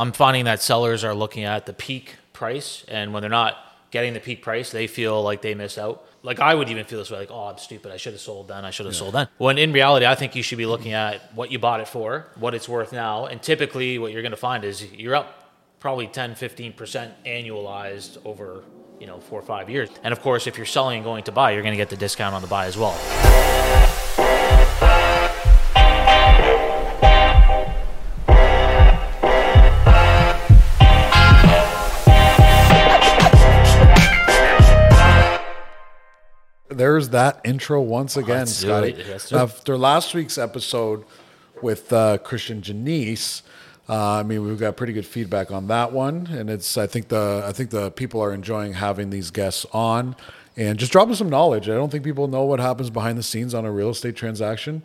I'm finding that sellers are looking at the peak price, and when they're not getting the peak price, they feel like they miss out. Like I would even feel this way, like, oh, I'm stupid. I should have sold then. I should have sold then. When in reality, I think you should be looking at what you bought it for, what it's worth now, and typically what you're going to find is you're up probably 10, 15% annualized over you know four or five years. And of course, if you're selling and going to buy, you're going to get the discount on the buy as well. There's that intro once again, Let's Scotty. it. Let's do it. After last week's episode with uh, Christian Janice, uh, I mean, we've got pretty good feedback on that one, and it's I think the I think the people are enjoying having these guests on and just dropping some knowledge. I don't think people know what happens behind the scenes on a real estate transaction.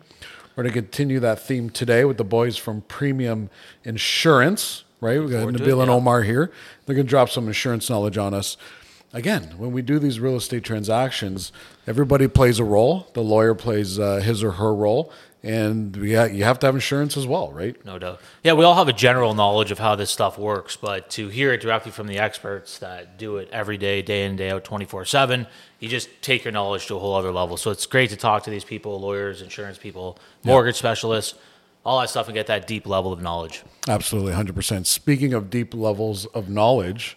We're going to continue that theme today with the boys from Premium Insurance. Right, We've got Nabil it, and yeah. Omar here. They're going to drop some insurance knowledge on us. Again, when we do these real estate transactions, everybody plays a role. The lawyer plays uh, his or her role, and we ha- you have to have insurance as well, right? No doubt. Yeah, we all have a general knowledge of how this stuff works, but to hear it directly from the experts that do it every day, day in, day out, 24 7, you just take your knowledge to a whole other level. So it's great to talk to these people lawyers, insurance people, mortgage specialists, all that stuff, and get that deep level of knowledge. Absolutely, hundred percent. Speaking of deep levels of knowledge,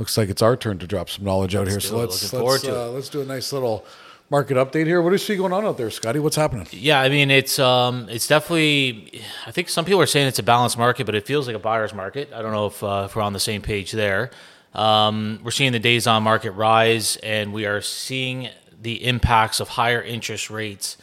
looks like it's our turn to drop some knowledge out here. So it. let's let's to uh, let's do a nice little market update here. What is she going on out there, Scotty? What's happening? Yeah, I mean it's um it's definitely I think some people are saying it's a balanced market, but it feels like a buyer's market. I don't know if, uh, if we're on the same page there. Um, we're seeing the days on market rise, and we are seeing the impacts of higher interest rates.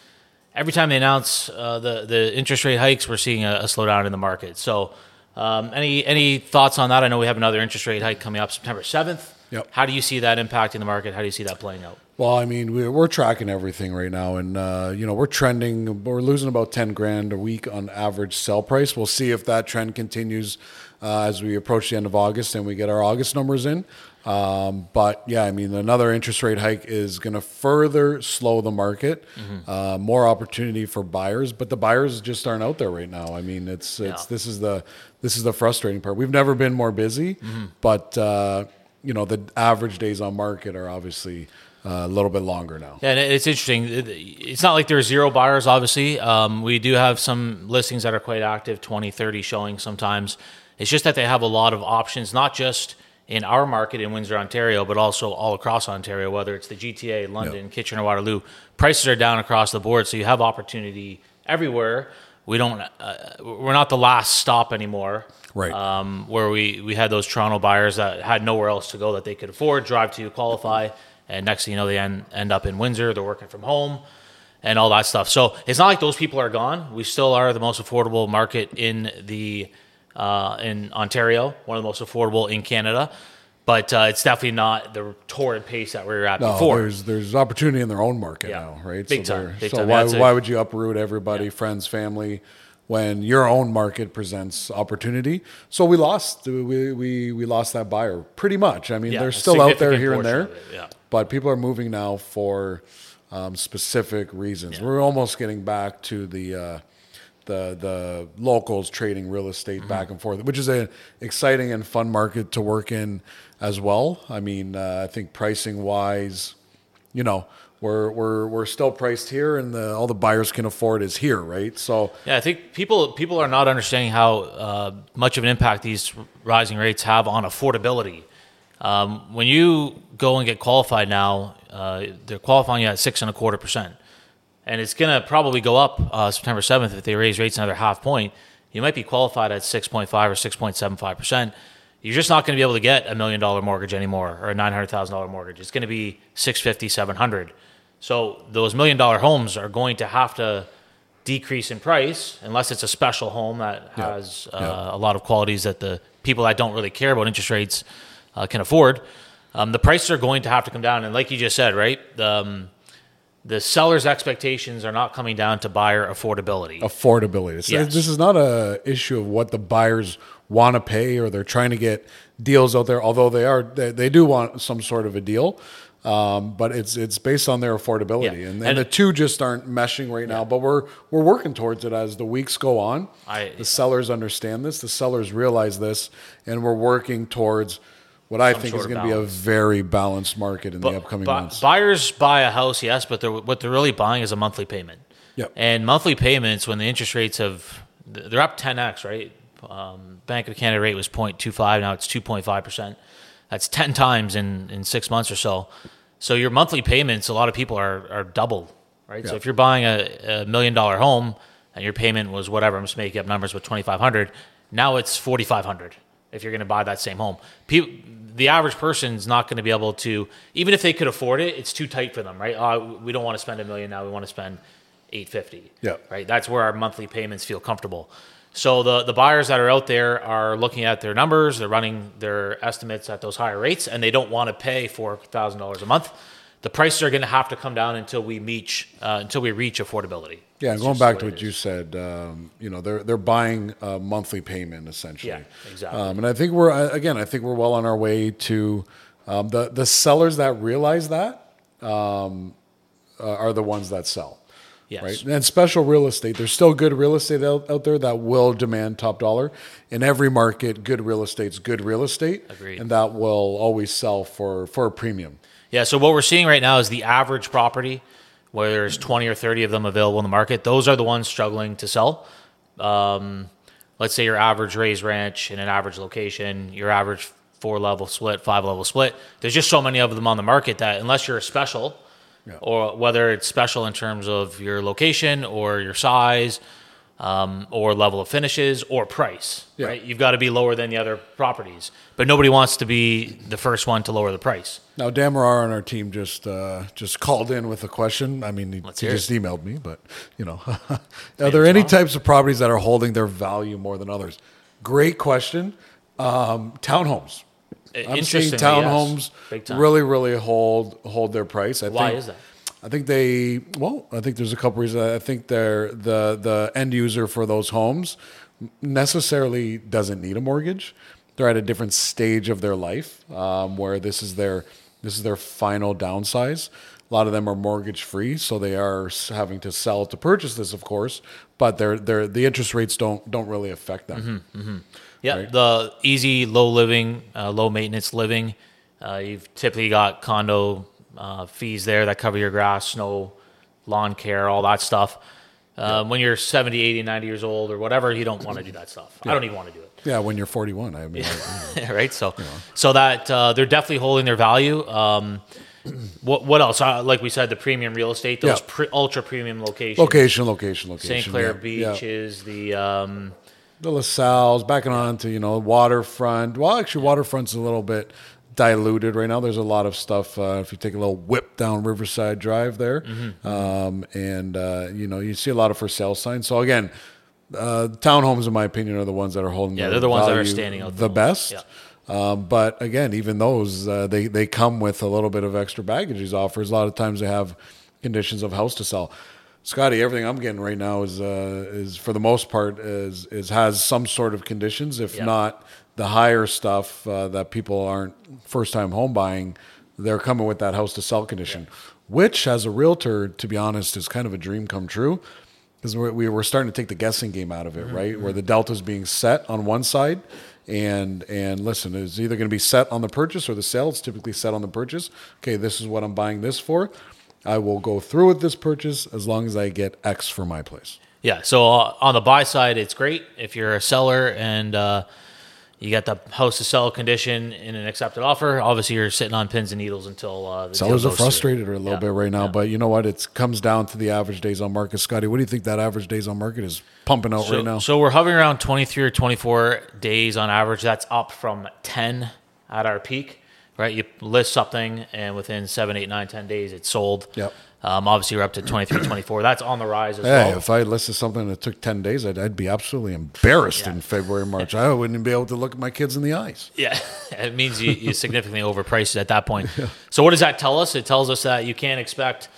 Every time they announce uh, the the interest rate hikes, we're seeing a, a slowdown in the market. So, um, any any thoughts on that? I know we have another interest rate hike coming up September seventh. Yep. How do you see that impacting the market? How do you see that playing out? Well, I mean, we're, we're tracking everything right now, and uh, you know, we're trending. We're losing about ten grand a week on average sell price. We'll see if that trend continues uh, as we approach the end of August and we get our August numbers in. Um, but yeah, I mean, another interest rate hike is going to further slow the market. Uh, more opportunity for buyers, but the buyers just aren't out there right now. I mean, it's it's Yeah. this is the this is the frustrating part. We've never been more busy, but uh, you know, the average days on market are obviously uh, a little bit longer now. Yeah, and it's interesting. It's not like there's zero buyers, obviously. Um, we do have some listings that are quite active, 20, 30 showing sometimes. It's just that they have a lot of options, not just in our market in Windsor, Ontario, but also all across Ontario, whether it's the GTA, London, Kitchener, Waterloo. Prices are down across the board, so you have opportunity everywhere. We don't, uh, we're not the last stop anymore Right. um, where we, we had those Toronto buyers that had nowhere else to go that they could afford, drive to, qualify, and next thing you know, they end, end up in Windsor. They're working from home and all that stuff. So it's not like those people are gone. We still are the most affordable market in the uh, in Ontario, one of the most affordable in Canada. But uh, it's definitely not the torrid pace that we were at No, before. there's there's opportunity in their own market Yeah. now, right? Big so time, big so time. why That's why would you uproot everybody, friends, family, when your own market presents opportunity? So we lost we we, we lost that buyer pretty much. I mean, Yeah, they're still out there here and there, it, yeah. but people are moving now for um, specific reasons. We're almost getting back to the. Uh, the the locals trading real estate Mm-hmm. back and forth, which is an exciting and fun market to work in as well. I mean, uh, I think pricing wise, you know, we're we're we're still priced here, and the, all the buyers can afford is here, right? So Yeah, I think people people are not understanding how uh, much of an impact these rising rates have on affordability. Um, when you go and get qualified now, uh, they're qualifying you at six and a quarter percent, and it's going to probably go up uh, September seventh if they raise rates another half point. You might be qualified at six point five or six point seven five percent. You're just not going to be able to get a million dollar mortgage anymore or a nine hundred thousand dollar mortgage. It's going to be six fifty, seven hundred. So those million dollar homes are going to have to decrease in price unless it's a special home that has uh, Yeah. a lot of qualities that the people that don't really care about interest rates uh, can afford. Um, the prices are going to have to come down, and like you just said, right, um, the seller's expectations are not coming down to buyer affordability. affordability. It's- Yes. This is not a issue of what the buyers want to pay or they're trying to get deals out there. Although they are, they, they do want some sort of a deal. Um, but it's it's based on their affordability, Yeah. and, and, And- the two just aren't meshing right now. But we're we're working towards it as the weeks go on. I- the sellers understand this, the sellers realize this, and we're working towards what I think is going to be a very balanced market in Bu- the upcoming bu- months. Buyers buy a house, yes, but they're, what they're really buying is a monthly payment. Yep. And monthly payments, when the interest rates have, they're up 10x, right? Um, Bank of Canada rate was 0.25, now it's 2.5%. That's 10 times in, in six months or so. So your monthly payments, a lot of people are, are double, right? So if you're buying a, a million dollar home and your payment was whatever, I'm just making up numbers with 2,500, now it's 4,500 if you're going to buy that same home. People, the average person's not going to be able to, even if they could afford it, it's too tight for them, right? Oh, we don't want to spend a million now. We want to spend 850. Yeah. Right. That's where our monthly payments feel comfortable. So the, the buyers that are out there are looking at their numbers, they're running their estimates at those higher rates, and they don't want to pay four thousand dollars a month. The prices are going to have to come down until we reach uh, until we reach affordability. Yeah, That's going back to what you said, um, you know, they're they're buying a monthly payment essentially. Yeah, exactly. Um, and I think we're again, I think we're well on our way to um, the the sellers that realize that um, uh, are the ones that sell. Yes. Right. And special real estate. There's still good real estate out, out there that will demand top dollar. In every market, good real estate's good real estate. Agreed. And that will always sell for, for a premium. Yeah, so what we're seeing right now is the average property where there's 20 or 30 of them available in the market. Those are the ones struggling to sell. Um, let's say your average raised ranch in an average location, your average four level split, five level split. There's just so many of them on the market that unless you're a special, or whether it's special in terms of your location or your size, um, or level of finishes or price, Yeah. right? You've got to be lower than the other properties, but nobody wants to be the first one to lower the price. Now, Dan Marar on our team just uh, just called in with a question. I mean, he, he just emailed me, but you know, are there any types of properties that are holding their value more than others? Great question. Um, townhomes. I'm seeing Interestingly, yes. townhomes really, really hold hold their price. I Why think, is that? I think they well, I think there's a couple reasons. I think they're the the end user for those homes necessarily doesn't need a mortgage. They're at a different stage of their life um, where this is their this is their final downsize. A lot of them are mortgage free, so they are having to sell to purchase this, of course. But they're, they're, the interest rates don't don't really affect them. Yeah, the easy, low living, uh, low maintenance living. Uh, you've typically got condo uh, fees there that cover your grass, snow, lawn care, all that stuff. Um, When you're 70, 80, 90 years old or whatever, you don't want to do that stuff. I don't even want to do it. Yeah, when you're 41, I mean, I- right? So, so that uh, they're definitely holding their value. Um, what what else? Uh, like we said, the premium real estate, those Yeah. pre- ultra premium locations. location, location, location. St. Clair yeah, Beach yeah. is the um, the LaSalle's, backing on to, you know, waterfront. Well, actually, waterfront's a little bit diluted right now. There's a lot of stuff. Uh, if you take a little whip down Riverside Drive there, Mm-hmm. um, and, uh, you know, you see a lot of for sale signs. So, again, uh, townhomes, in my opinion, are the ones that are holding Yeah, their they're the ones that are standing out the the best. Yeah. Um, but again, even those, uh, they, they come with a little bit of extra baggage. These offers, a lot of times they have conditions of house to sell. Scotty, everything I'm getting right now is uh, is for the most part is is has some sort of conditions. If Yeah. not the higher stuff uh, that people aren't first time home buying, they're coming with that house to sell condition, which as a realtor, to be honest, is kind of a dream come true because we're, were starting to take the guessing game out of it, right? Where the delta is being set on one side, and and listen, it's either going to be set on the purchase or the sale. It's typically set on the purchase. Okay, this is what I'm buying this for. I will go through with this purchase as long as I get X for my place. Yeah. So uh, on the buy side, it's great if you're a seller and uh, you got the house to sell condition in an accepted offer. Obviously, you're sitting on pins and needles until uh, the Sellers are frustrated a little Yeah. bit right now, Yeah. but you know what? It comes down to the average days on market. Scotty, what do you think that average days on market is pumping out So, right now? so we're hovering around 23 or 24 days on average. That's up from 10 at our peak, right? You list something, and within seven, eight, nine, 10 days, it's sold. Yep. Um, obviously, we're up to 23, 24. That's on the rise as Hey, well. if I listed something that took 10 days, I'd, I'd be absolutely embarrassed Yeah. in February, March. I wouldn't be able to look at my kids in the eyes. Yeah, it means you, you significantly overpriced it at that point. So what does that tell us? It tells us that you can't expect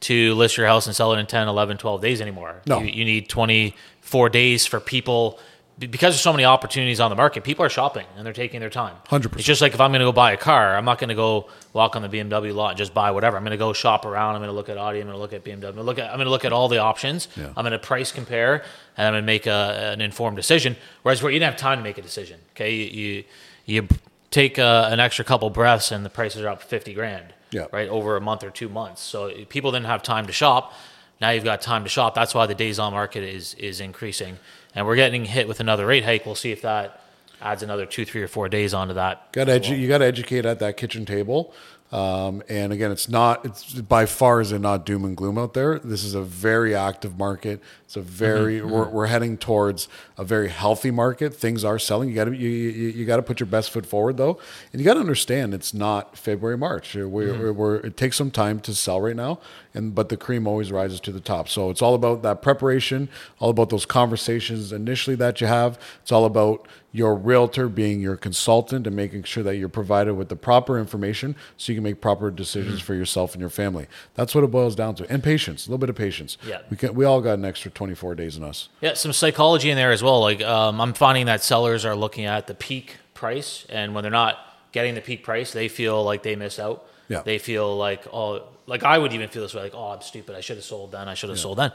to list your house and sell it in 10, 11, 12 days anymore. No. You, you need 24 days for people because there's so many opportunities on the market, people are shopping and they're taking their time. 100%. It's just like if I'm going to go buy a car, I'm not going to go walk on the BMW lot and just buy whatever. I'm going to go shop around. I'm going to look at Audi. I'm going to look at BMW. I'm going to look at I'm going to look at all the options. Yeah. I'm going to price compare and I'm going to make a, an informed decision. Whereas where you didn't have time to make a decision. Okay, you you, you take uh, an extra couple breaths and the prices are up 50 grand. Yeah. Right over a month or two months. So people didn't have time to shop. Now you've got time to shop. That's why the days on market is is increasing, and we're getting hit with another rate hike. We'll see if that adds another two, three, or four days onto that. Got edu- you got to educate at that kitchen table. Um, and again, it's not. It's by far is it not doom and gloom out there. This is a very active market. It's a very mm-hmm. we're, mm-hmm. we're heading towards a very healthy market. Things are selling. You got to you, you, you got to put your best foot forward though, and you got to understand it's not February March. We're, we're, mm-hmm. we're, it takes some time to sell right now, and but the cream always rises to the top. So it's all about that preparation, all about those conversations initially that you have. It's all about your realtor being your consultant and making sure that you're provided with the proper information so you can make proper decisions for yourself and your family. That's what it boils down to. And patience, a little bit of patience. Yeah. We can, we all got an extra 24 days in us. Yeah, some psychology in there as well. Like um, I'm finding that sellers are looking at the peak price, and when they're not getting the peak price, they feel like they miss out. Yeah. They feel like oh, like I would even feel this way. Like oh, I'm stupid. I should have sold then. I should have sold then.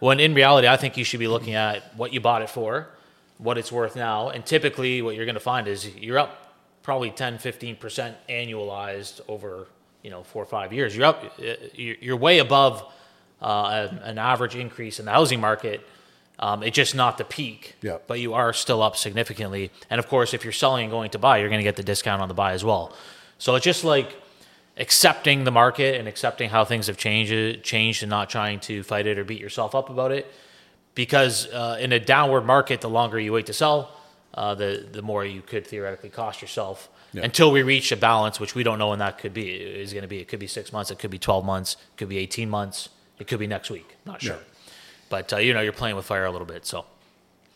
When in reality, I think you should be looking at what you bought it for, what it's worth now, and typically what you're going to find is you're up probably 10, 15 percent annualized over you know four or five years. You're up. uh, You're way above uh, an an average increase in the housing market. Um, it's just not the peak, Yeah. but you are still up significantly. And of course, if you're selling and going to buy, you're going to get the discount on the buy as well. So it's just like accepting the market and accepting how things have changed, changed, and not trying to fight it or beat yourself up about it. Because uh, in a downward market, the longer you wait to sell, uh, the the more you could theoretically cost yourself. Yeah. Until we reach a balance, which we don't know when that could be, is going to be. It could be six months, it could be twelve months, it could be eighteen months, it could be next week. Not sure. Yeah. But uh, you know, you're playing with fire a little bit. So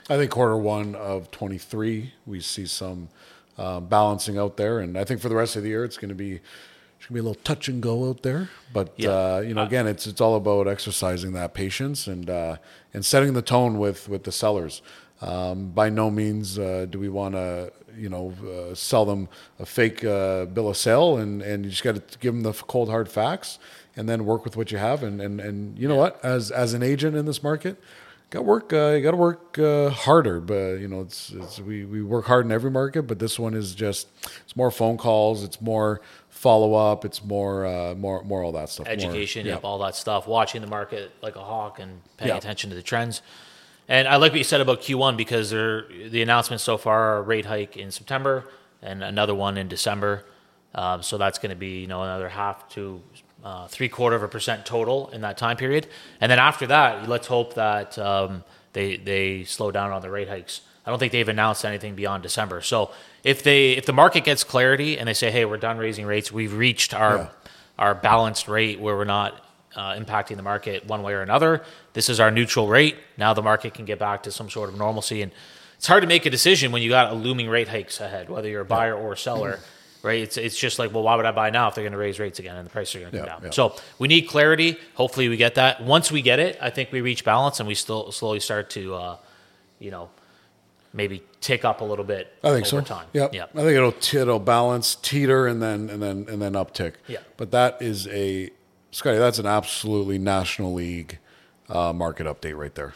I think quarter one of 23, we see some uh, balancing out there. And I think for the rest of the year, it's going to be. It's gonna be a little touch and go out there, but Yeah. uh, you know, again, it's it's all about exercising that patience and uh, and setting the tone with with the sellers. Um, by no means uh, do we want to, you know, uh, sell them a fake uh, bill of sale, and, and you just got to give them the cold hard facts, and then work with what you have. And and, and you know what, as as an agent in this market, got work. Uh, you got to work uh, harder, but you know, it's, it's we we work hard in every market, but this one is just it's more phone calls, it's more follow up, it's more uh, more more all that stuff. More- education, yeah. yep, all that stuff. Watching the market like a hawk and paying Yeah. attention to the trends. And I like what you said about Q1 because the announcements so far are a rate hike in September and another one in December. Um, so that's going to be you know another half to uh, three quarter of a percent total in that time period. And then after that, let's hope that um, they they slow down on the rate hikes. I don't think they've announced anything beyond December. So if they if the market gets clarity and they say, hey, we're done raising rates, we've reached our Yeah. our balanced rate where we're not uh, impacting the market one way or another. This is our neutral rate. Now the market can get back to some sort of normalcy. And it's hard to make a decision when you got a looming rate hikes ahead, whether you're a buyer or a seller, right? It's, it's just like, well, why would I buy now if they're going to raise rates again and the prices are going to come Yeah, down? yeah. So we need clarity. Hopefully we get that. Once we get it, I think we reach balance and we still slowly start to, uh, you know, maybe tick up a little bit I think over so. time. Yeah, Yeah. I think it'll t- it'll balance, teeter, and then and then and then uptick. Yeah. But that is a Scotty. That's an absolutely National League uh, market update right there.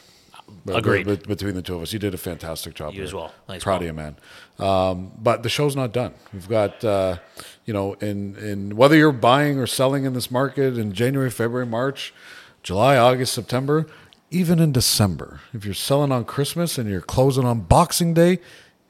But- Agreed. but- between the two of us, you did a fantastic job. You there. as well. Thanks, Proud Paul. of you, man. Um, but the show's not done. We've got, uh, you know, in in whether you're buying or selling in this market in January, February, March, July, August, September, even in December. If you're selling on Christmas and you're closing on Boxing Day,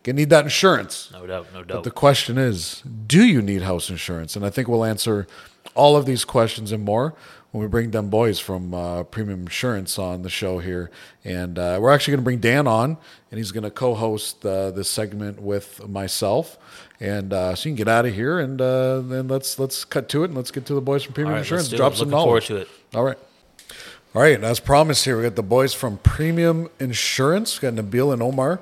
you need that insurance. No doubt. No doubt. But The question is, do you need house insurance? And I think we'll answer all of these questions and more when we bring them boys from uh, Premium Insurance on the show here. And uh, we're actually going to bring Dan on, and he's going to co-host uh, this segment with myself. And uh, so you can get out of here, and uh, then let's let's cut to it, and let's get to the boys from Premium right, Insurance. Drop some Looking forward knowledge. to it. All right. All right, as promised here, we got the boys from Premium Insurance. We got Nabil and Omar.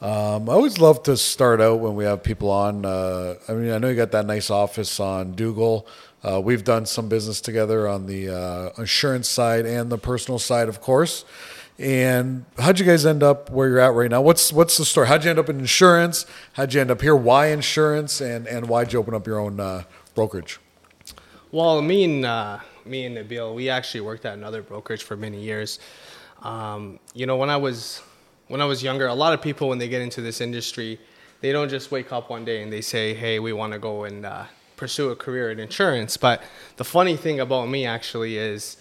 Um, I always love to start out when we have people on. Uh, I mean, I know you got that nice office on Dougall. Uh, we've done some business together on the uh, insurance side and the personal side, of course. And how'd you guys end up where you're at right now? What's what's the story? How'd you end up in insurance? How'd you end up here? Why insurance? And and why'd you open up your own uh, brokerage? Well, I mean uh, me and Nabil, we actually worked at another brokerage for many years. Um, you know, when I was when I was younger, a lot of people when they get into this industry, they don't just wake up one day and they say, "Hey, we want to go and uh, pursue a career in insurance." But the funny thing about me actually is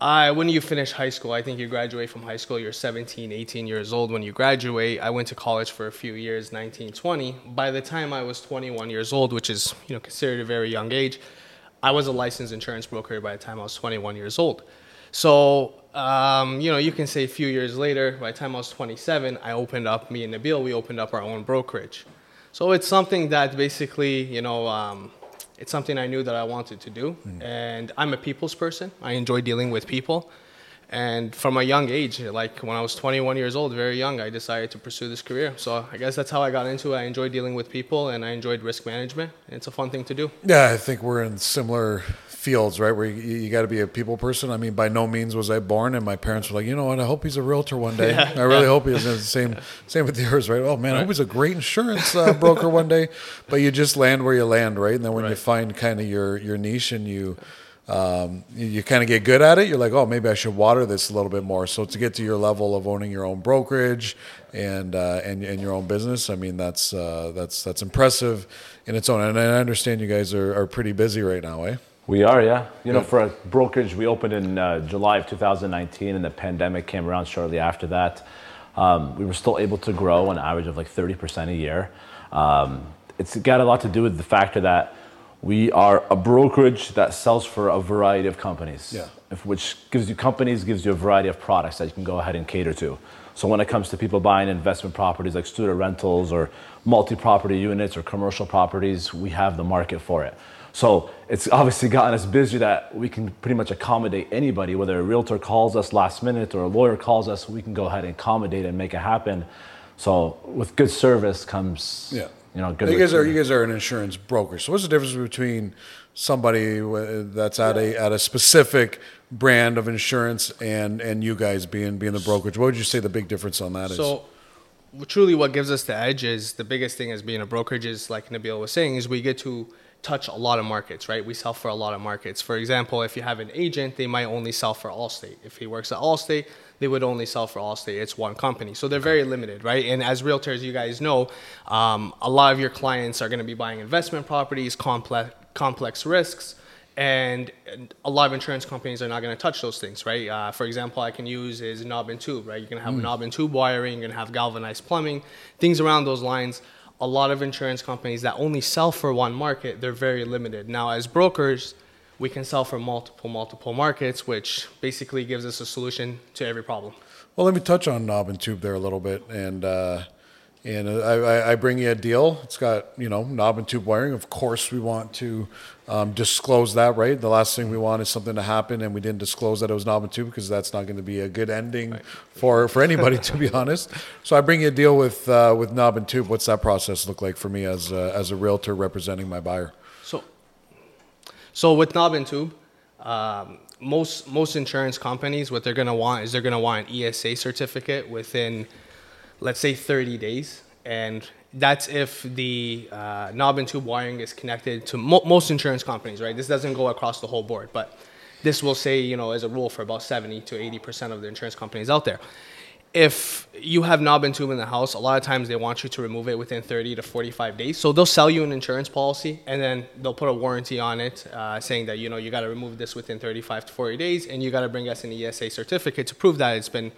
I, when you finish high school, I think you graduate from high school, you're 17, 18 years old when you graduate. I went to college for a few years, 19, 20. By the time I was 21 years old, which is, you know, considered a very young age, I was a licensed insurance broker by the time I was 21 years old. So, um, you know, you can say a few years later, by the time I was 27, I opened up, me and Nabil, we opened up our own brokerage. So it's something that basically, you know, um, it's something I knew that I wanted to do. Mm. And I'm a people's person. I enjoy dealing with people. And from a young age, like when I was 21 years old, very young, I decided to pursue this career. So I guess that's how I got into it. I enjoy dealing with people and I enjoyed risk management. It's a fun thing to do. Yeah, I think we're in similar fields, right? Where you, you got to be a people person. I mean, by no means was I born, and my parents were like, you know what? I hope he's a realtor one day. Yeah, I really yeah. hope he is. The same, same with yours, right? Oh man, right. I hope he's a great insurance uh, broker one day. But you just land where you land, right? And then when right. you find kind of your your niche and you. Um, you, you kind of get good at it. You're like, oh, maybe I should water this a little bit more. So to get to your level of owning your own brokerage and uh, and, and your own business, I mean, that's uh, that's that's impressive in its own. And I understand you guys are, are pretty busy right now, eh? We are, yeah. You know, for a brokerage, we opened in uh, July of 2019, and the pandemic came around shortly after that. Um, we were still able to grow an average of like 30% a year. Um, it's got a lot to do with the factor that we are a brokerage that sells for a variety of companies, yeah. if, which gives you companies gives you a variety of products that you can go ahead and cater to. So when it comes to people buying investment properties like student rentals or multi-property units or commercial properties, we have the market for it. So it's obviously gotten us busy that we can pretty much accommodate anybody, whether a realtor calls us last minute or a lawyer calls us, we can go ahead and accommodate and make it happen. So with good service comes, yeah. you know, good. You guys are you guys are an insurance broker. So what's the difference between somebody that's at a at a specific brand of insurance and and you guys being being the brokerage? What would you say the big difference on that is? So truly what gives us the edge is the biggest thing as being a brokerage is like Nabil was saying is we get to touch a lot of markets, right? We sell for a lot of markets. For example, if you have an agent, they might only sell for Allstate. If he works at Allstate, they would only sell for Allstate. It's one company. So they're very limited, right? And as realtors, you guys know, um, a lot of your clients are going to be buying investment properties, complex, complex risks. And a lot of insurance companies are not going to touch those things, right? Uh, for example, I can use is knob and tube, right? You're going to have mm. knob and tube wiring, you're going to have galvanized plumbing, things around those lines a lot of insurance companies that only sell for one market, they're very limited. Now, as brokers, we can sell for multiple, multiple markets, which basically gives us a solution to every problem. Well, let me touch on knob and tube there a little bit, and uh, and I, I, bring you a deal. It's got you know knob and tube wiring. Of course, we want to um, disclose that, right? The last thing we want is something to happen, and we didn't disclose that it was knob and tube because that's not going to be a good ending right. for for anybody, to be honest. So I bring you a deal with uh, with knob and tube. What's that process look like for me as a, as a realtor representing my buyer? So, so with knob and tube. Um, most most insurance companies, what they're to want is they're to want an ESA certificate within let's say 30 days. And that's if the uh, knob and tube wiring is connected to mo- most insurance companies, right? This doesn't go across the whole board, but this will say, you know, as a rule for about 70 to 80% of the insurance companies out there. If you have knob and tube in the house, a lot of times they want you to remove it within 30 to 45 days. So they'll sell you an insurance policy and then they'll put a warranty on it uh, saying that, you know, you got to remove this within 35 to 40 days and you got to bring us an ESA certificate to prove that it's been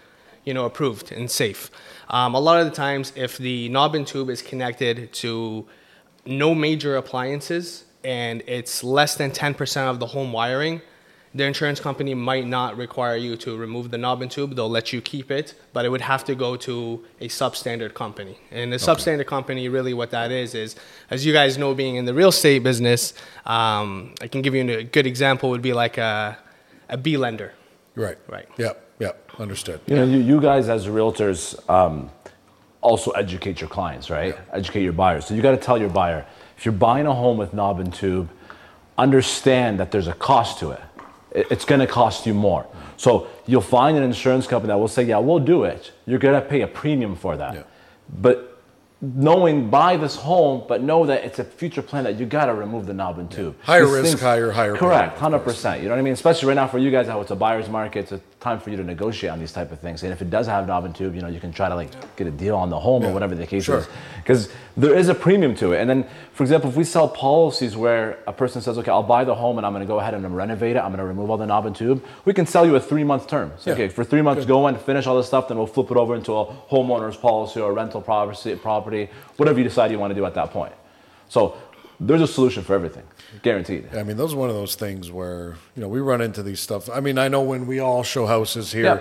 you know, approved and safe. Um, a lot of the times, if the knob and tube is connected to no major appliances and it's less than 10% of the home wiring, the insurance company might not require you to remove the knob and tube. They'll let you keep it, but it would have to go to a substandard company. And the okay. substandard company, really, what that is, is as you guys know, being in the real estate business, um, I can give you a good example. Would be like a, a B lender. Right. Right. Yep. Yeah, understood. You know, you, you guys as realtors um, also educate your clients, right? Yeah. Educate your buyers. So you got to tell your buyer if you're buying a home with knob and tube, understand that there's a cost to it. It- it's going to cost you more. So you'll find an insurance company that will say, "Yeah, we'll do it." You're going to pay a premium for that, Yeah. but knowing buy this home, but know that it's a future plan that you got to remove the knob and tube. Higher These risk, higher- higher Correct, hundred percent. You know what I mean? Especially right now for you guys, how it's a buyer's market. It's a time for you to negotiate on these type of things. And if it does have knob and tube, you know, you can try to like get a deal on the home or whatever the case Sure. is, because there is a premium to it. And then, for example, if we sell policies where a person says, "Okay, I'll buy the home and I'm going to go ahead and renovate it. I'm going to remove all the knob and tube," we can sell you a three month term. So, Yeah. okay, for three months, go and finish all this stuff, then we'll flip it over into a homeowner's policy or a rental property, property, whatever you decide you want to do at that point. So there's a solution for everything, guaranteed. I mean, those are one of those things where you know we run into these stuff. I mean, I know when we all show houses here, Yeah.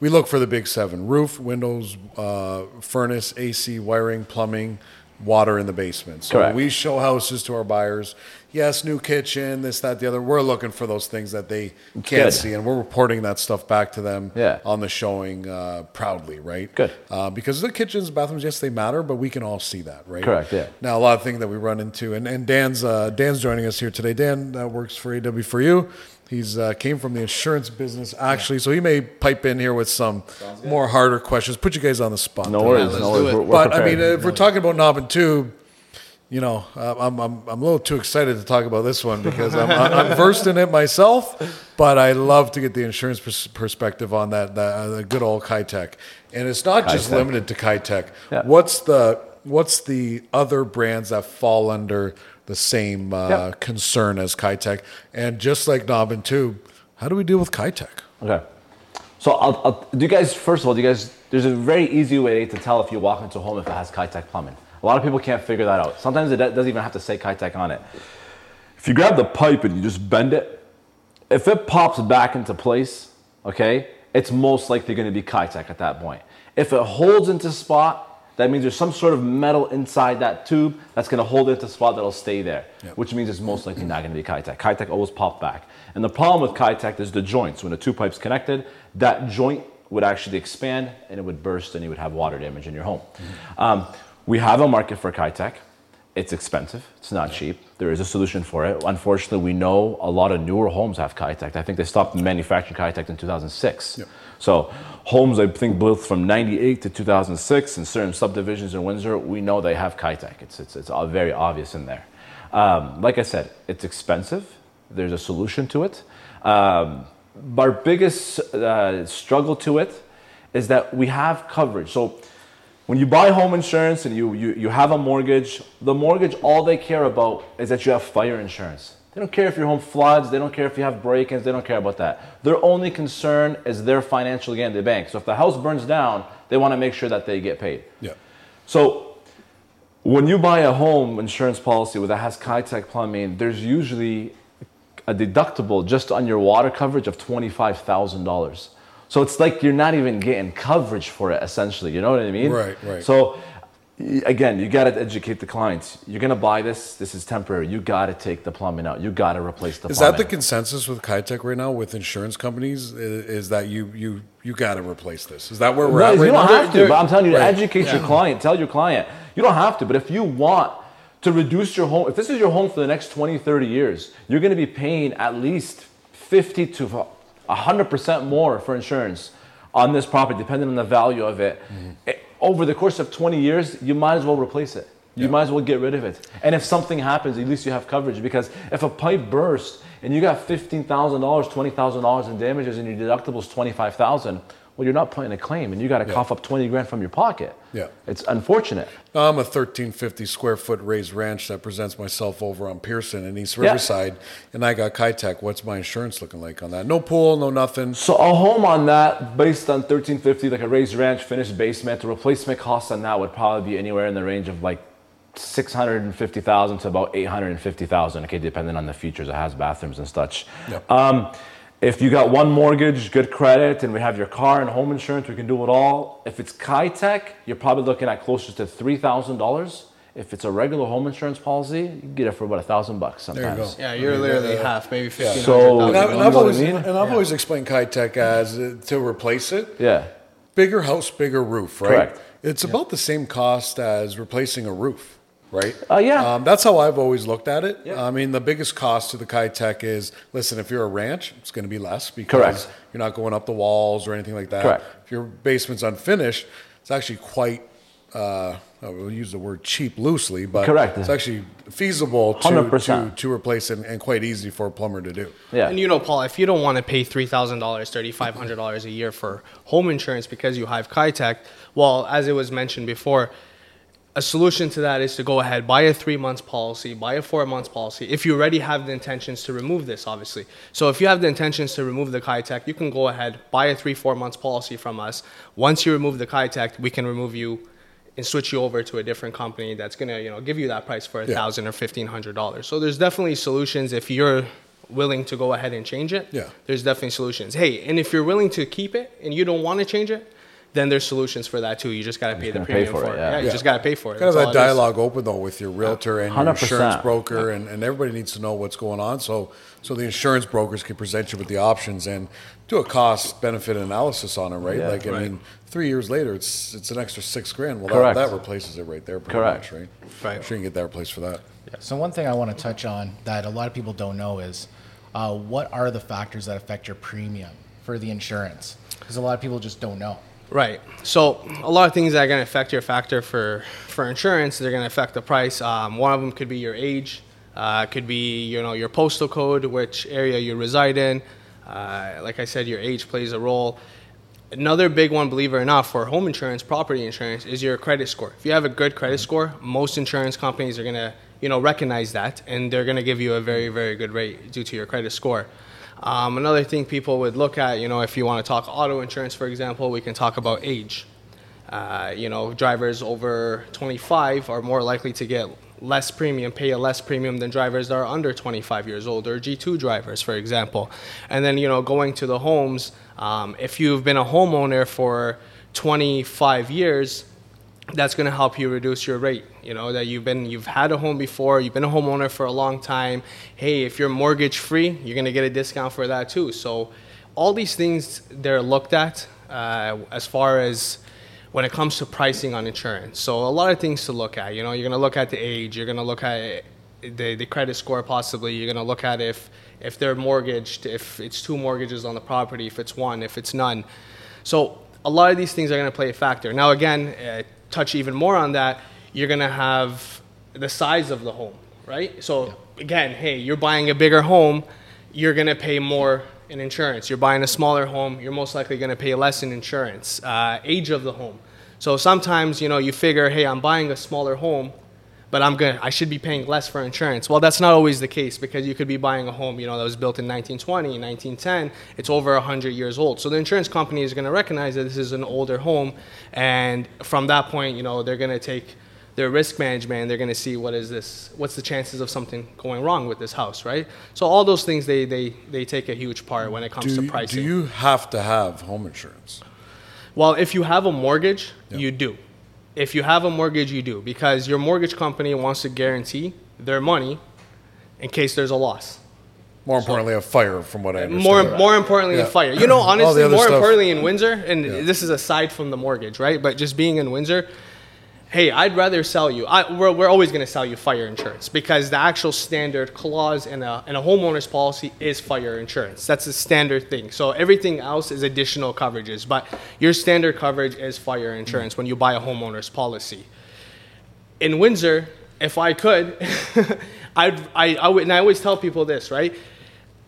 we look for the big seven: roof, windows, uh, furnace, AC, wiring, plumbing, water in the basement. So Correct. we show houses to our buyers. Yes, new kitchen, this, that, the other. We're looking for those things that they can't good. see, and we're reporting that stuff back to them Yeah. on the showing uh, proudly, right? Good. Uh, because the kitchens, bathrooms, yes, they matter, but we can all see that, right? Correct, yeah. Now, a lot of things that we run into, and, and Dan's uh, Dan's joining us here today. Dan uh, works for AW for you. He's uh, came from the insurance business actually, so he may pipe in here with some more harder questions. Put you guys on the spot. No worries, no worries. it. We're, we're But I mean, if we're talking about knob and tube, you know, I'm, I'm, I'm a little too excited to talk about this one because I'm, I'm versed in it myself, but I love to get the insurance pers- perspective on that, that uh, the good old Kitec. And it's not just Kitec. limited to Kitec. Yeah. What's the what's the other brands that fall under the same uh, Yeah. concern as Kitec? And just like knob and tube, how do we deal with Kitec? Okay. So, I'll, I'll, do you guys, first of all, do you guys, there's a very easy way to tell if you walk into a home if it has Kitec plumbing. A lot of people can't figure that out. Sometimes it doesn't even have to say Kitec on it. If you grab the pipe and you just bend it, if it pops back into place, okay, it's most likely going to be Kitec at that point. If it holds into spot, that means there's some sort of metal inside that tube that's going to hold it into spot that'll stay there, which means it's most likely not going to be Kitec. Kitec always pop back. And the problem with Kitec is the joints. When the two pipes connected, that joint would actually expand and it would burst and you would have water damage in your home. Um, we have a market for Kitec. It's expensive. It's not cheap. There is a solution for it. Unfortunately, we know a lot of newer homes have Kitec. I think they stopped manufacturing Kitec in 2006. So homes, I think, built from 98 to 2006 in certain subdivisions in Windsor, we know they have Kitec. It's, it's, it's very obvious in there. Um, like I said, it's expensive. There's a solution to it. Um, our biggest uh, struggle to it is that we have coverage. So when you buy home insurance and you, you, you have a mortgage, the mortgage, all they care about is that you have fire insurance. They don't care if your home floods, they don't care if you have break ins, they don't care about that. Their only concern is their financial gain, the bank. So if the house burns down, they want to make sure that they get paid. Yeah. So when you buy a home insurance policy that has Kitec plumbing, there's usually a deductible just on your water coverage of $25,000. So it's like you're not even getting coverage for it essentially, you know what I mean? Right, right. So again, you got to educate the clients. You're going to buy this, this is temporary. You got to take the plumbing out. You got to replace the plumbing. Is plumbing. that the consensus with Kitec right now with insurance companies? Is that you you you got to replace this? Is that where we're No, at you don't now? have to, but I'm telling you to Right. educate your client. Tell your client. You don't have to, but if you want to reduce your home, if this is your home for the next 20, 30 years, you're going to be paying at least 50 to 100% more for insurance on this property, depending on the value of it. Mm-hmm. Eh, Over the course of 20 years, you might as well replace it. You might as well get rid of it. And if something happens, at least you have coverage. Because if a pipe bursts and you got $15,000, $20,000 in damages and your deductible is 25000 well, you're not putting a claim and you got to cough up 20 grand from your pocket. Yeah. It's unfortunate. I'm a 1350 square foot raised ranch that presents myself over on Pearson in East Yeah. Riverside, and I got Kitec. What's my insurance looking like on that? No pool, no nothing. So a home on that, based on 1350, like a raised ranch, finished basement, the replacement cost on that would probably be anywhere in the range of like 650,000 to about 850,000, okay, depending on the features. It has bathrooms and such. Yep. Um, if you got one mortgage, good credit, and we have your car and home insurance, we can do it all. If it's Kitec, you're probably looking at closer to $3,000. If it's a regular home insurance policy, you can get it for about a thousand bucks sometimes. you go. Yeah, you're literally half, maybe fifteen So- And, I, thousand. and You I've know what I always mean? and I've always explained Kitec as uh, to replace it. Yeah. Bigger house, bigger roof, right? Correct. It's about the same cost as replacing a roof. Right? Uh, yeah. Um, that's how I've always looked at it. Yeah. I mean, the biggest cost to the Kitec is listen, if you're a ranch, it's going to be less because Correct. you're not going up the walls or anything like that. Correct. If your basement's unfinished, it's actually quite. Uh, I will use the word cheap loosely, but Correct. it's actually feasible to, 100%. to, to replace it and quite easy for a plumber to do. Yeah. And you know, Paul, if you don't want to pay three thousand dollars, thirty five hundred dollars a year for home insurance because you have Kitec, well, as it was mentioned before, a solution to that is to go ahead, buy a three months policy, buy a four months policy. If you already have the intentions to remove this, obviously. So if you have the intentions to remove the Kitec, you can go ahead, buy a three, four months policy from us. Once you remove the Kitec, we can remove you and switch you over to a different company that's gonna, you know, give you that price for a Yeah. thousand or fifteen hundred dollars. So there's definitely solutions if you're willing to go ahead and change it. Yeah. There's definitely solutions. Hey, and if you're willing to keep it and you don't want to change it, then there's solutions for that too. You just gotta pay the gonna pay premium for for it, it. yeah. Yeah, you Yeah. just gotta pay for it. Kind of that all it is. dialogue open though with your realtor and your 100%. insurance broker, and, and everybody needs to know what's going on. So so the insurance brokers can present you with the options and do a cost benefit analysis on it, right? Yeah. like I mean, three years later, it's it's an extra six grand. Well, Correct. that, that replaces it right there, pretty Correct. much, right? Right. I'm sure you can get that replaced for that. Yeah. So one thing I want to touch on that a lot of people don't know is uh, what are the factors that affect your premium for the insurance? Because a lot of people just don't know. Right. So a lot of things that are going to affect your factor for for insurance. They're going to affect the price. Um, one of them could be your age. Uh, could be you know your postal code, which area you reside in. Uh, like I said, your age plays a role. Another big one, believe it or not, for home insurance, property insurance, is your credit score. If you have a good credit score, most insurance companies are gonna, you know, recognize that, and they're gonna give you a very, very good rate due to your credit score. Um, another thing people would look at, you know, if you want to talk auto insurance, for example, we can talk about age. Uh, you know, drivers over 25 are more likely to get less premium, pay a less premium than drivers that are under 25 years old or G2 drivers, for example. And then, you know, going to the homes, um, if you've been a homeowner for 25 years, that's going to help you reduce your rate you know that you've been you've had a home before you've been a homeowner for a long time. Hey if you're mortgage free you're going to get a discount for that too. So all these things they're looked at uh, as far as when it comes to pricing on insurance. So a lot of things to look at you know you're going to look at the age you're going to look at the, the credit score possibly you're going to look at if if they're mortgaged if it's two mortgages on the property if it's one if it's none. So a lot of these things are going to play a factor. Now, again, uh, touch even more on that. You're going to have the size of the home, right? So again, hey, you're buying a bigger home, you're going to pay more in insurance. You're buying a smaller home, you're most likely going to pay less in insurance. Uh, age of the home. So sometimes, you know, you figure, hey, I'm buying a smaller home, but I'm gonna I should be paying less for insurance. Well, that's not always the case because you could be buying a home, you know, that was built in 1920, 1910. It's over 100 years old. So the insurance company is going to recognize that this is an older home, and from that point, you know, they're going to take their risk management they're going to see what is this what's the chances of something going wrong with this house right so all those things they they, they take a huge part when it comes Do to pricing do you have to have home insurance? well, if you have a mortgage, Yeah. you do. If you have a mortgage, you do because your mortgage company wants to guarantee their money in case there's a loss. More importantly, a fire, from what I understand. More, more importantly, Yeah. a fire. You know, honestly, more stuff. importantly in Windsor, and Yeah. this is aside from the mortgage, right? But just being in Windsor, hey, I'd rather sell you. I, we're, we're always going to sell you fire insurance because the actual standard clause in a, in a homeowner's policy is fire insurance. That's the standard thing. So everything else is additional coverages, but your standard coverage is fire insurance when you buy a homeowner's policy in Windsor, if I could, I'd, I, I would, and I always tell people this, right?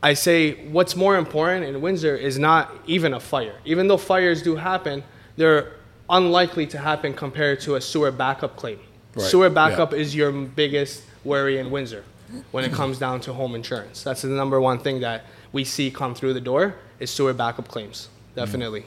I say what's more important in Windsor is not even a fire. Even though fires do happen, they're unlikely to happen compared to a sewer backup claim. Right, Sewer yeah. backup is your biggest worry in Windsor when it comes down to home insurance. That's the number one thing that we see come through the door is sewer backup claims. Definitely.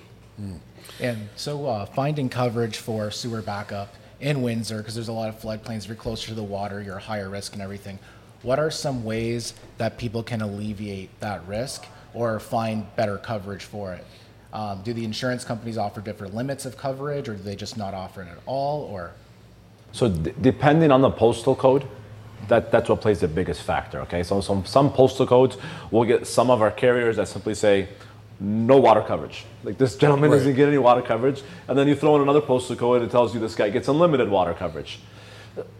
And so uh, finding coverage for sewer backup in Windsor, because there's a lot of floodplains, if you're closer to the water, you're a higher risk and everything. What are some ways that people can alleviate that risk or find better coverage for it? Um, do the insurance companies offer different limits of coverage, or do they just not offer it at all? Or So d- depending on the postal code, that, that's what plays the biggest factor. Okay, so some some postal codes will get some of our carriers that simply say no water coverage. Like this gentleman Right. doesn't get any water coverage, and then you throw in another postal code and it tells you this guy gets unlimited water coverage.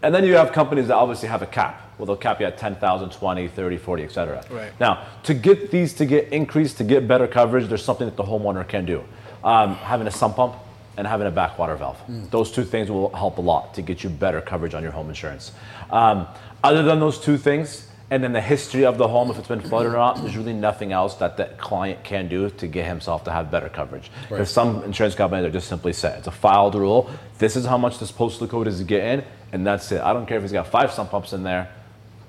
And then you have companies that obviously have a cap. Well, they'll cap you at 10,000, 20, 30, 40, et cetera. Right. Now, to get these to get increased, to get better coverage, there's something that the homeowner can do. Um, having a sump pump and having a backwater valve. Those two things will help a lot to get you better coverage on your home insurance. Um, other than those two things, and then the history of the home, if it's been flooded or not, there's really nothing else that the client can do to get himself to have better coverage. Because some insurance companies are just simply set. It's a filed rule. This is how much this postal code is getting, and that's it. I don't care if he's got five sump pumps in there.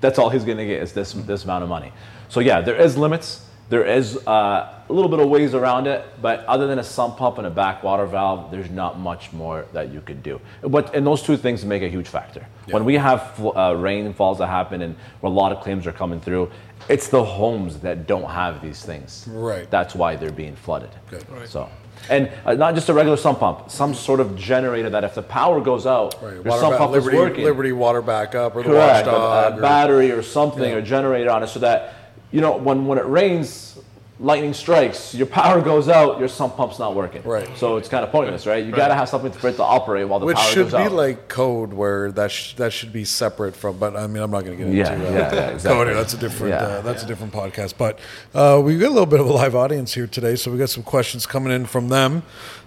That's all he's going to get is this this amount of money. So yeah, there is limits. There is uh, a little bit of ways around it, but other than a sump pump and a backwater valve, there's not much more that you could do. But and those two things make a huge factor. When we have uh, rainfalls that happen and where a lot of claims are coming through, it's the homes that don't have these things. Right. That's why they're being flooded. Good. Right. So. And uh, not just a regular sump pump, some sort of generator that if the power goes out, Right. your sump pump Liberty, is working. Liberty water backup or the Correct. A- a, or- battery or something Yeah. or generator on it so that you know when when it rains lightning strikes your power goes out your sump pump's not working Right. so it's kind of pointless right you got to have something for it to operate while the Which power should be like code where that sh- that should be separate from. But I mean, I'm not going to get into Yeah, uh, yeah, yeah, exactly. code. That's a different. Yeah, uh, that's a different podcast. But uh, we got a little bit of a live audience here today, so we got some questions coming in from them.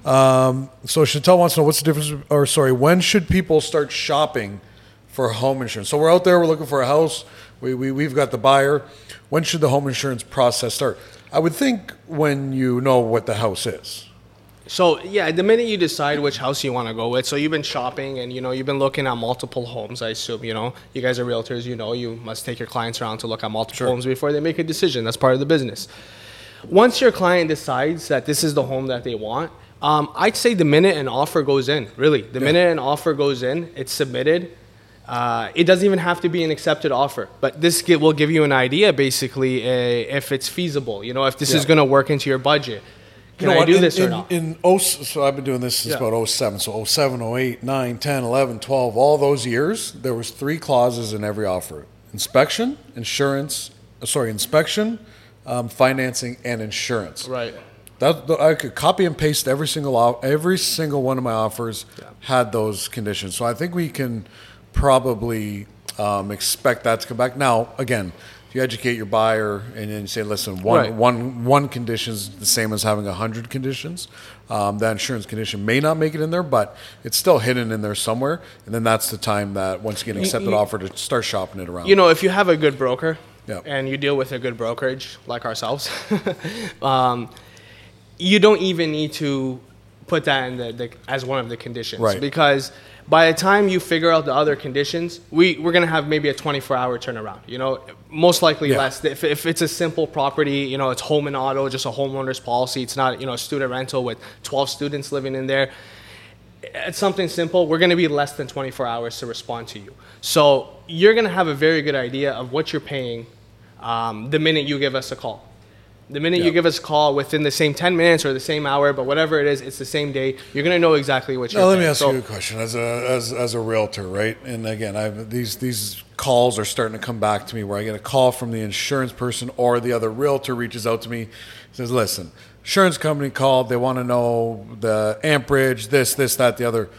Um, so Chantel wants to know what's the difference, or sorry, when should people start shopping for home insurance? So we're out there, we're looking for a house. We, we we've got the buyer. When should the home insurance process start? I would think when you know what the house is. So yeah, the minute you decide which house you want to go with, so you've been shopping and you know you've been looking at multiple homes. I assume you know you guys are realtors. You know you must take your clients around to look at multiple homes before they make a decision. That's part of the business. Once your client decides that this is the home that they want, um, I'd say the minute an offer goes in, really, the minute an offer goes in, it's submitted. Uh, it doesn't even have to be an accepted offer, but this gi- will give you an idea, basically, uh, if it's feasible. You know, if this is going to work into your budget. Can I do in, this or in, not? In oh, so I've been doing this since Yeah. about 07. So 07, 08, 9, 10, 11, 12, all those years, there was three clauses in every offer. Inspection, insurance, uh, sorry, inspection, um, financing, and insurance. Right. That, I could copy and paste every single every single one of my offers had those conditions. So I think we can probably um, expect that to come back. Now, again, if you educate your buyer and then you say, listen, one Right. one one condition is the same as having a hundred conditions. Um, that insurance condition may not make it in there, but it's still hidden in there somewhere. And then that's the time that once you get an accepted you- offer to start shopping it around. You know, if you have a good broker Yeah. and you deal with a good brokerage like ourselves, um, you don't even need to put that in the, the as one of the conditions Right. because by the time you figure out the other conditions, we, we're going to have maybe a 24 hour turnaround. You know, most likely Yeah. less. If, if it's a simple property, you know, it's home and auto, just a homeowner's policy. It's not, you know, a student rental with 12 students living in there it's something simple. We're going to be less than 24 hours to respond to you. So you're going to have a very good idea of what you're paying um, the minute you give us a call. The minute Yeah. you give us a call within the same 10 minutes or the same hour, but whatever it is, it's the same day. You're going to know exactly what you're Now let me ask So- you a question as a as, as a realtor, right? And again, I've these these calls are starting to come back to me where I get a call from the insurance person or the other realtor reaches out to me, says, "Listen, insurance company called. They want to know the amperage, this, this, that, the other.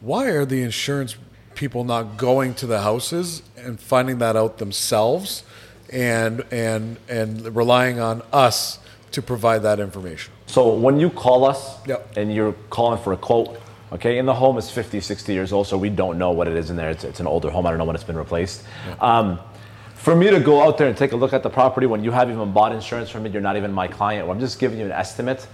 Why are the insurance people not going to the houses and finding that out themselves, and and and relying on us to provide that information?" So when you call us Yep. and you're calling for a quote, okay, and the home is 50, 60 years old, so we don't know what it is in there. It's, it's an older home. I don't know when it's been replaced. Um, for me to go out there and take a look at the property when you have even bought insurance from me, you're not even my client, or I'm just giving you an estimate.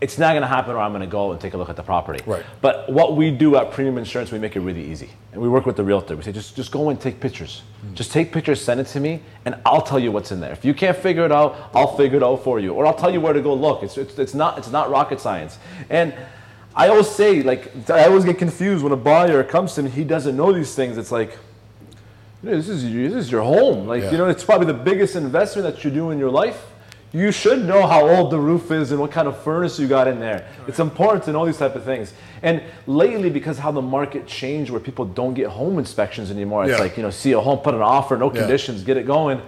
It's not going to happen, or I'm going to go and take a look at the property. Right. But what we do at Premium Insurance, we make it really easy, and we work with the realtor. We say just just go and take pictures. Hmm. Just take pictures, send it to me, and I'll tell you what's in there. If you can't figure it out, I'll figure it out for you, or I'll tell you where to go look. It's it's, it's not it's not rocket science. And I always say like I always get confused when a buyer comes to me, he doesn't know these things. It's like. This is your, this is your home. Like Yeah. you know, it's probably the biggest investment that you do in your life. You should know how old the roof is and what kind of furnace you got in there. It's important to know these type of things. And lately, because how the market changed, where people don't get home inspections anymore, it's Yeah. like you know, see a home, put an offer, no Yeah. conditions, get it going.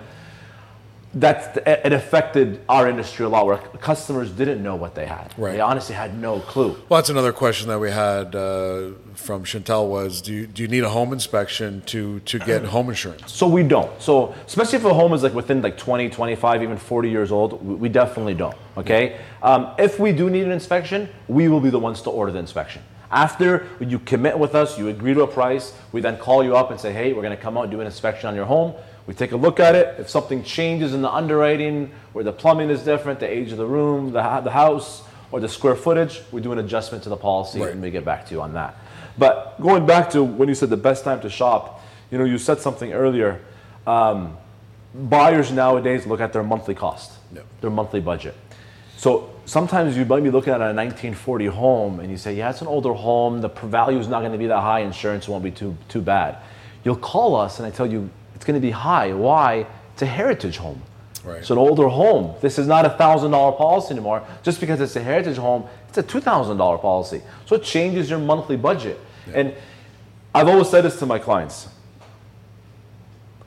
That's it affected our industry a lot where customers didn't know what they had. Right. they honestly had no clue. Well, that's another question that we had uh, from Chantel was, do you, do you need a home inspection to, to get home insurance? so we don't. So especially if a home is like within like 20 25 even 40 years old we, we definitely don't okay? Um, if we do need an inspection we will be the ones to order the inspection. After you commit with us you agree to a price we then call you up and say hey we're going to come out and do an inspection on your home we take a look at it if something changes in the underwriting where the plumbing is different the age of the room the, the house or the square footage we do an adjustment to the policy Right. and we get back to you on that but going back to when you said the best time to shop you know you said something earlier um, buyers nowadays look at their monthly cost, Yep. their monthly budget. So sometimes you might be looking at a 1940 home and you say, yeah, it's an older home. The value is not going to be that high. Insurance won't be too, too bad. You'll call us and I tell you it's going to be high. Why? It's a heritage home. Right. It's an older home. This is not a thousand dollar policy anymore. Just because it's a heritage home, it's a two thousand dollar policy. So it changes your monthly budget. And I've always said this to my clients.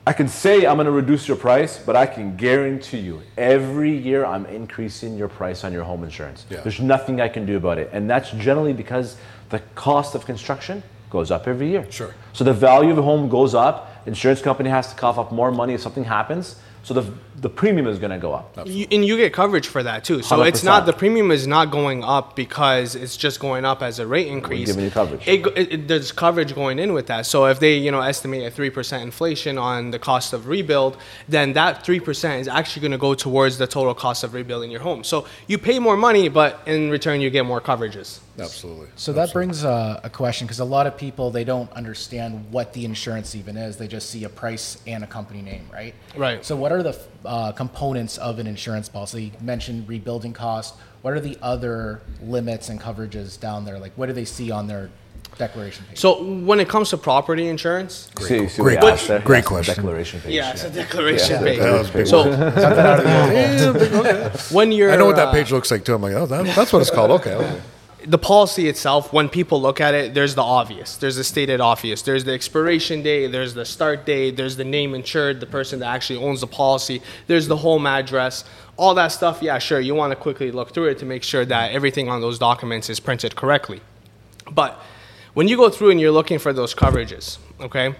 I can say I'm going to reduce your price, but I can guarantee you every year I'm increasing your price on your home insurance. Yeah. There's nothing I can do about it. And that's generally because the cost of construction goes up every year. Sure. So the value of a home goes up. Insurance company has to cough up more money if something happens. So the, the premium is going to go up. You, and you get coverage for that too. So it's 100%. not the premium is not going up because it's just going up as a rate increase. giving you coverage. It, it, it- there's coverage going in with that. So if they you know estimate a three percent inflation on the cost of rebuild, then that three percent is actually going to go towards the total cost of rebuilding your home. So you pay more money, but in return you get more coverages. Absolutely. So that brings uh, a question because a lot of people they don't understand what the insurance even is. They just see a price and a company name, right? Right. So what are the uh, components of an insurance policy? You mentioned rebuilding cost. What are the other limits and coverages down there? Like what do they see on their declaration page? So when it comes to property insurance, See, see great what question. asked? Great question. Declaration page. yeah, it's a declaration page. That was. So Something out of the old. when you're I know what that uh, page looks like too. I'm like, oh, that, that's what it's called. Okay. okay. The policy itself, when people look at it, there's the obvious. There's the stated obvious. There's the expiration date. There's the start date. There's the name insured, the person that actually owns the policy. There's the home address. All that stuff, yeah, sure. You want to quickly look through it to make sure that everything on those documents is printed correctly. But when you go through and you're looking for those coverages, okay,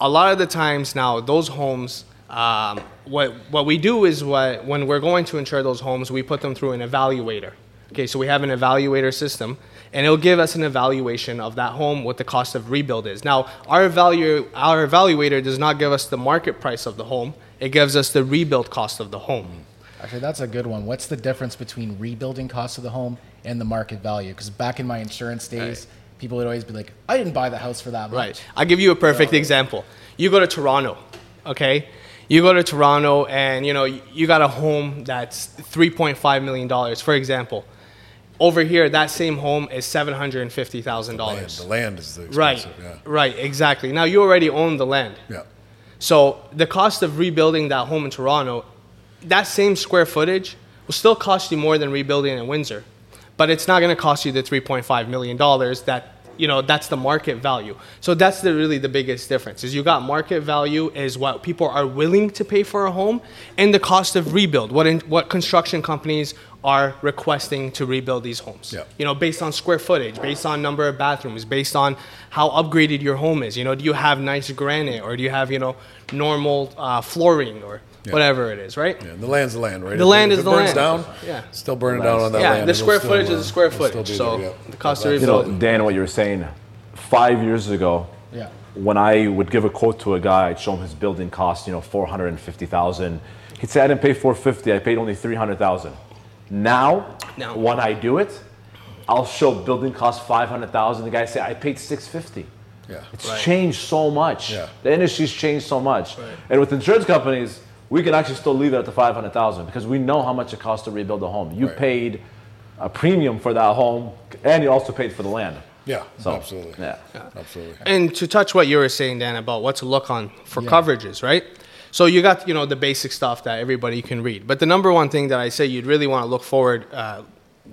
a lot of the times now those homes, um, what what we do is what when we're going to insure those homes, we put them through an evaluator. Okay, so we have an evaluator system, and it'll give us an evaluation of that home, what the cost of rebuild is. Now, our evalu- our evaluator does not give us the market price of the home; it gives us the rebuild cost of the home. Actually, that's a good one. What's the difference between rebuilding cost of the home and the market value? Because back in my insurance days, people would always be like, "I didn't buy the house for that much." Right. I'll give you a perfect example. You go to Toronto, okay? You go to Toronto and you know you got a home that's 3.5 million dollars, for example. Over here, that same home is seven hundred and fifty thousand dollars. the land is the Right. Yeah. Right. Exactly. Now you already own the land. Yeah. So the cost of rebuilding that home in Toronto, that same square footage will still cost you more than rebuilding in Windsor, but it's not going to cost you the 3.5 million dollars that you know that's the market value. So that's the really the biggest difference is you got market value is what people are willing to pay for a home, and the cost of rebuild. What in, what construction companies are requesting to rebuild these homes. Yeah. You know, based on square footage, based on number of bathrooms, based on how upgraded your home is. You know, do you have nice granite or do you have you know normal uh, flooring or whatever it is, right? Yeah, the land's the land, right? The If it- land if is it the burns land. down, Yeah. still burning down on that Yeah, land. the it'll square still, footage is uh, the square footage, be so there, yeah. the cost of That's- You know. Dan, what you were saying, five years ago, Yeah. when I would give a quote to a guy, I'd show him his building cost, you know, 450,000. He'd say, I didn't pay 450, I paid only 300,000. Now, Now. when I do it, I'll show building cost 500,000. The guy say, I paid 650. Yeah. It's Right. changed so much. Yeah. The industry's changed so much. right. And with insurance companies, we can actually still leave it at the 500,000 because we know how much it costs to rebuild a home. You Right. paid a premium for that home and you also paid for the land. Yeah, So, absolutely. Yeah. Absolutely. And to touch what you were saying, Dan, about what to look on for coverages, right? So you got you know the basic stuff that everybody can read, but the number one thing that I say you'd really want to look forward uh,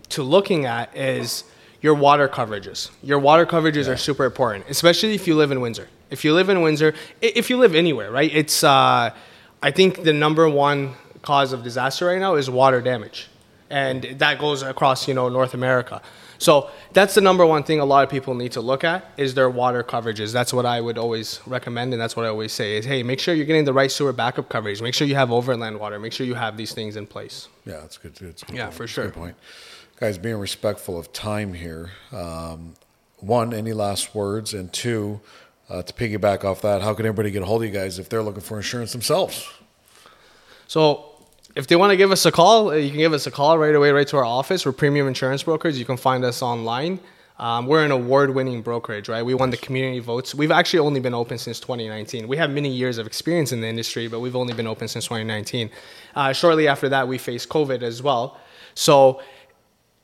to looking at is your water coverages. Your water coverages are super important, especially if you live in Windsor. If you live in Windsor, if you live anywhere, right? It's uh, I think the number one cause of disaster right now is water damage, and that goes across you know North America. So that's the number one thing a lot of people need to look at is their water coverages. That's what I would always recommend, and that's what I always say is, hey, make sure you're getting the right sewer backup coverage. Make sure you have overland water. Make sure you have these things in place. Yeah, that's good. A good Yeah, point. for sure. Good point. Guys, being respectful of time here. Um, one, any last words? And two, uh, to piggyback off that, how can everybody get a hold of you guys if they're looking for insurance themselves? So if they want to give us a call, uh, you can give us a call right away, right to our office. We're premium insurance brokers. You can find us online. Um, we're an award-winning brokerage, right? We won the community votes. We've actually only been open since 2019. We have many years of experience in the industry, but we've only been open since 2019. Uh, shortly after that, we faced COVID as well. So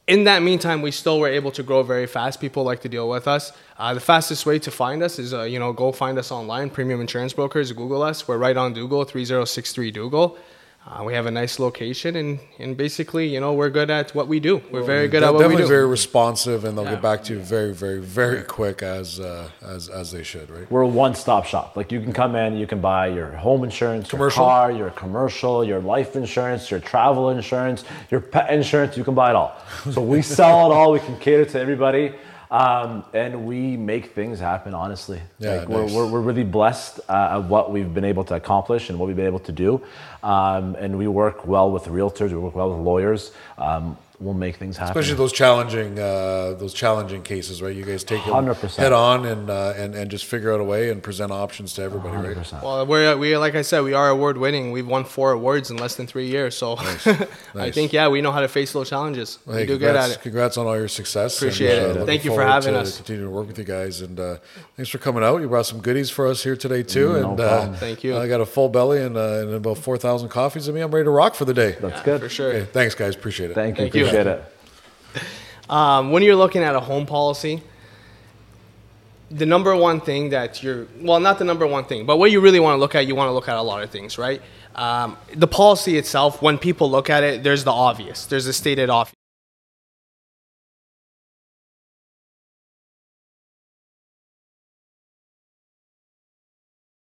in that meantime, we still were able to grow very fast. People like to deal with us. Uh, the fastest way to find us is, uh, you know, go find us online, Premium Insurance Brokers. Google us. We're right on Google, 3063 Google. Uh, we have a nice location, and, and basically, you know, we're good at what we do. We're very good De- at what we definitely do. very responsive, and they'll Yeah. get back to you very, very, very quick as uh, as as they should, right? We're a one-stop shop. Like you can come in, you can buy your home insurance, Commercial? your car, your commercial, your life insurance, your travel insurance, your pet insurance. You can buy it all. So we sell it all. We can cater to everybody, um, and we make things happen. Honestly, Yeah, like we're, we're, we're really blessed uh, at what we've been able to accomplish and what we've been able to do. Um, and we work well with realtors. We work well with lawyers. Um, we'll make things happen. Especially those challenging uh, those challenging cases, right? You guys take them 100%. head on and uh, and and just figure out a way and present options to everybody, right? 100%. Well, we're, we like I said, we are award winning. We've won four awards in less than three years. So I Nice. think, yeah, we know how to face those challenges. Well, we hey, do good at it. Congrats on all your success. Appreciate it. Thank you for forward having to us. Continue to work with you guys, and uh, thanks for coming out. You brought some goodies for us here today too, No and problem. uh, Thank you. I got a full belly and, uh, and about four thousand coffees in me. I'm ready to rock for the day. That's good. For sure. Okay, thanks, guys. Appreciate it. Thank you. Thank you. Appreciate it. Um, when you're looking at a home policy, the number one thing that you're well, not the number one thing, but what you really want to look at, you want to look at a lot of things, right? Um, the policy itself, when people look at it, there's the obvious, there's the stated obvious.